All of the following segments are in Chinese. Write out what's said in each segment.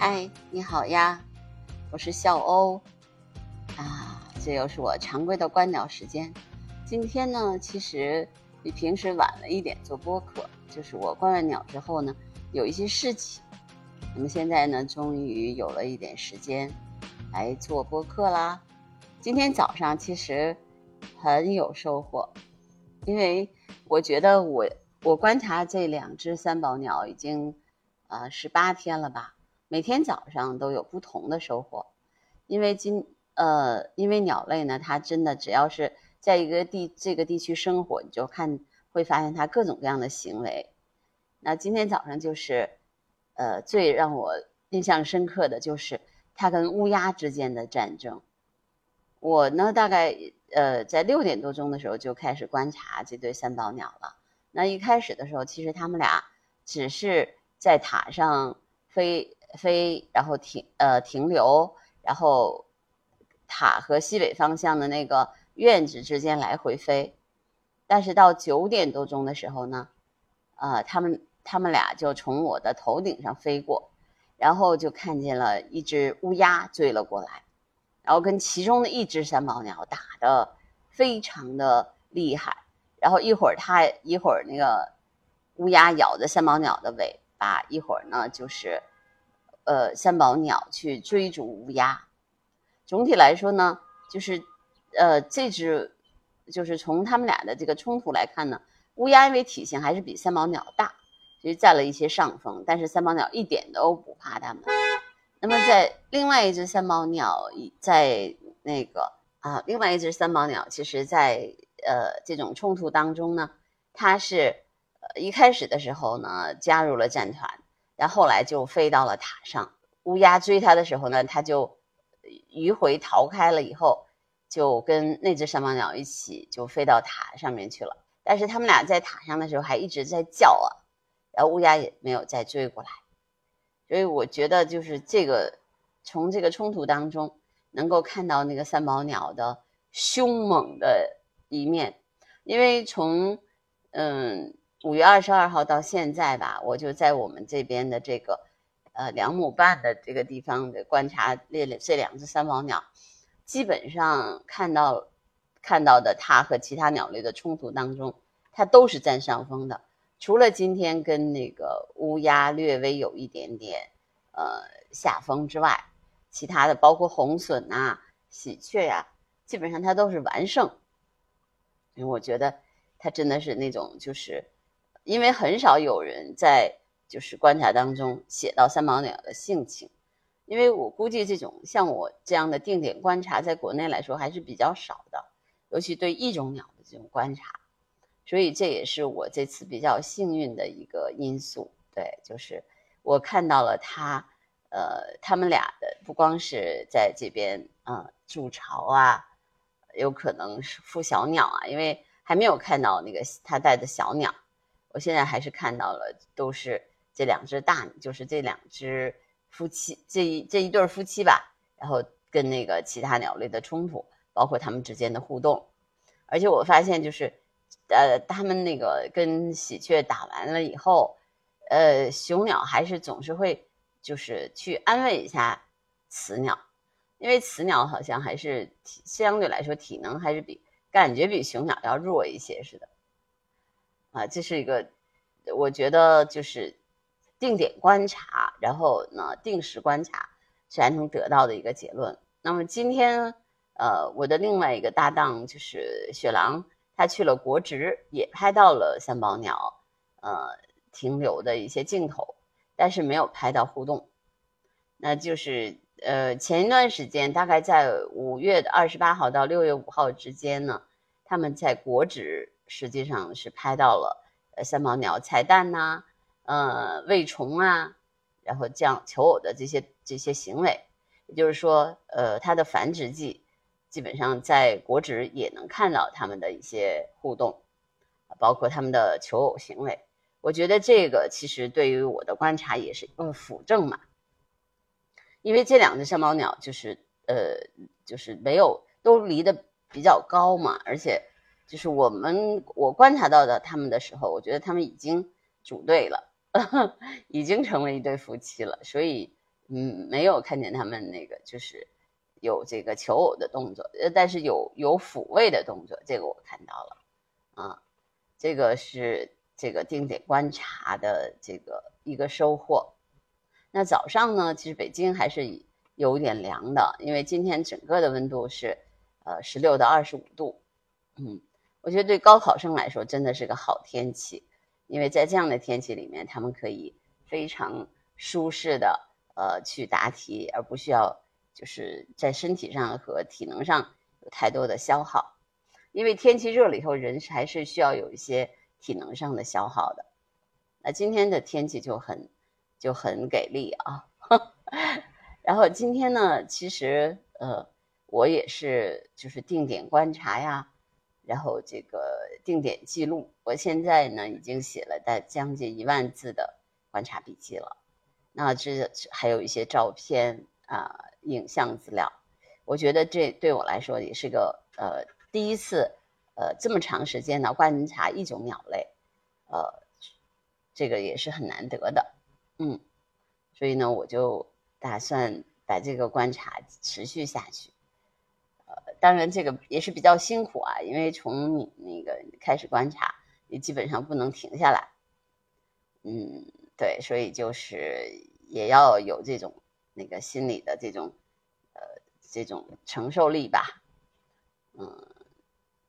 嗨，你好呀，我是笑欧啊，这又是我常规的观鸟时间。今天呢，其实比平时晚了一点做播客，就是我观完鸟之后呢，有一些事情。那么现在呢，终于有了一点时间来做播客啦。今天早上其实很有收获，因为我觉得我我观察这两只三宝鸟已经呃十八天了吧。每天早上都有不同的收获，因为今呃，因为鸟类呢，它真的只要是在一个地这个地区生活，你就看会发现它各种各样的行为。那今天早上就是，呃，最让我印象深刻的就是它跟乌鸦之间的战争。我呢，大概呃在六点多钟的时候就开始观察这对三宝鸟了。那一开始的时候，其实它们俩只是在塔上飞。飞，然后停，呃，停留，然后塔和西北方向的那个院子之间来回飞。但是到九点多钟的时候呢，呃，他们他们俩就从我的头顶上飞过，然后就看见了一只乌鸦追了过来，然后跟其中的一只三毛鸟打的非常的厉害。然后一会儿它一会儿那个乌鸦咬着三毛鸟的尾巴，一会儿呢就是。呃，三宝鸟去追逐乌鸦。总体来说呢，就是，呃，这只就是从他们俩的这个冲突来看呢，乌鸦因为体型还是比三宝鸟大，所以占了一些上风。但是三宝鸟一点都不怕它们。那么在另外一只三宝鸟在那个啊，另外一只三宝鸟，其实在呃这种冲突当中呢，它是一开始的时候呢加入了战团。然后来就飞到了塔上，乌鸦追它的时候呢，它就迂回逃开了，以后就跟那只三宝鸟一起就飞到塔上面去了。但是他们俩在塔上的时候还一直在叫啊，然后乌鸦也没有再追过来。所以我觉得就是这个从这个冲突当中能够看到那个三宝鸟的凶猛的一面，因为从嗯。五月二十二号到现在吧，我就在我们这边的这个，呃，两亩半的这个地方的观察这这两只三毛鸟，基本上看到看到的它和其他鸟类的冲突当中，它都是占上风的。除了今天跟那个乌鸦略微有一点点呃下风之外，其他的包括红隼呐、喜鹊呀，基本上它都是完胜。因为我觉得它真的是那种就是。因为很少有人在就是观察当中写到三毛鸟的性情，因为我估计这种像我这样的定点观察，在国内来说还是比较少的，尤其对异种鸟的这种观察，所以这也是我这次比较幸运的一个因素。对，就是我看到了它，呃，他们俩的不光是在这边啊筑巢啊，有可能是孵小鸟啊，因为还没有看到那个它带的小鸟。我现在还是看到了，都是这两只大，就是这两只夫妻，这一这一对夫妻吧。然后跟那个其他鸟类的冲突，包括它们之间的互动。而且我发现，就是呃，他们那个跟喜鹊打完了以后，呃，雄鸟还是总是会就是去安慰一下雌鸟，因为雌鸟好像还是相对来说体能还是比感觉比雄鸟要弱一些似的。啊，这是一个，我觉得就是定点观察，然后呢定时观察，才能得到的一个结论。那么今天，呃，我的另外一个搭档就是雪狼，他去了国职，也拍到了三宝鸟，呃，停留的一些镜头，但是没有拍到互动。那就是呃，前一段时间，大概在五月的二十八号到六月五号之间呢，他们在国职。实际上是拍到了呃三毛鸟彩蛋呐，呃喂虫啊，然后这样求偶的这些这些行为，也就是说，呃它的繁殖季基本上在国指也能看到它们的一些互动，包括它们的求偶行为。我觉得这个其实对于我的观察也是个辅证嘛，因为这两只三毛鸟就是呃就是没有都离得比较高嘛，而且。就是我们我观察到的他们的时候，我觉得他们已经组队了，已经成为一对夫妻了。所以，嗯，没有看见他们那个就是有这个求偶的动作，呃，但是有有抚慰的动作，这个我看到了，啊，这个是这个定点观察的这个一个收获。那早上呢，其实北京还是有点凉的，因为今天整个的温度是呃十六到二十五度，嗯，我觉得对高考生来说真的是个好天气，因为在这样的天气里面，他们可以非常舒适的。呃，去答题，而不需要就是在身体上和体能上有太多的消耗，因为天气热了以后，人还是需要有一些体能上的消耗的。那今天的天气就很就很给力啊！然后今天呢，其实呃，我也是就是定点观察呀，然后这个定点记录，我现在呢已经写了大将近一万字的观察笔记了。那这还有一些照片啊，影像资料，我觉得这对我来说也是个呃第一次，呃这么长时间的观察一种鸟类，呃，这个也是很难得的，嗯，所以呢，我就打算把这个观察持续下去，呃，当然这个也是比较辛苦啊，因为从你那个开始观察，你基本上不能停下来，嗯。对，所以就是也要有这种那个心理的这种呃这种承受力吧，嗯，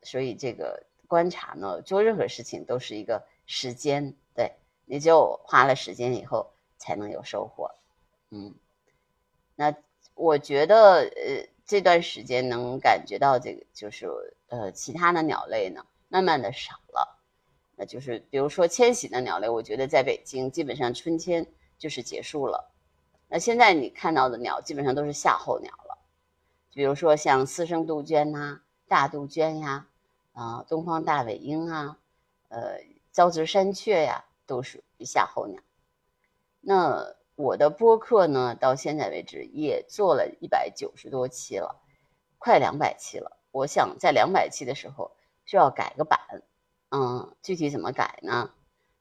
所以这个观察呢，做任何事情都是一个时间，对你只有花了时间以后才能有收获，嗯，那我觉得呃这段时间能感觉到这个就是呃其他的鸟类呢，慢慢的少了。那就是，比如说迁徙的鸟类，我觉得在北京基本上春天就是结束了。那现在你看到的鸟基本上都是夏候鸟了，比如说像四生杜鹃呐、大杜鹃呀、啊东方大尾鹰啊、呃招值山雀呀，都属于夏候鸟。那我的播客呢，到现在为止也做了一百九十多期了，快两百期了。我想在两百期的时候就要改个版。嗯，具体怎么改呢？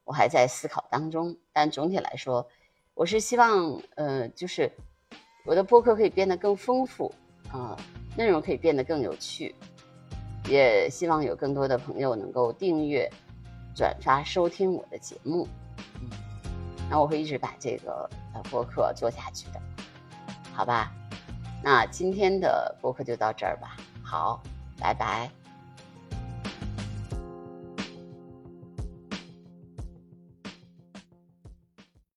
我还在思考当中。但总体来说，我是希望，呃，就是我的播客可以变得更丰富，啊，内容可以变得更有趣。也希望有更多的朋友能够订阅、转发、收听我的节目。嗯，那我会一直把这个呃播客做下去的，好吧？那今天的播客就到这儿吧。好，拜拜。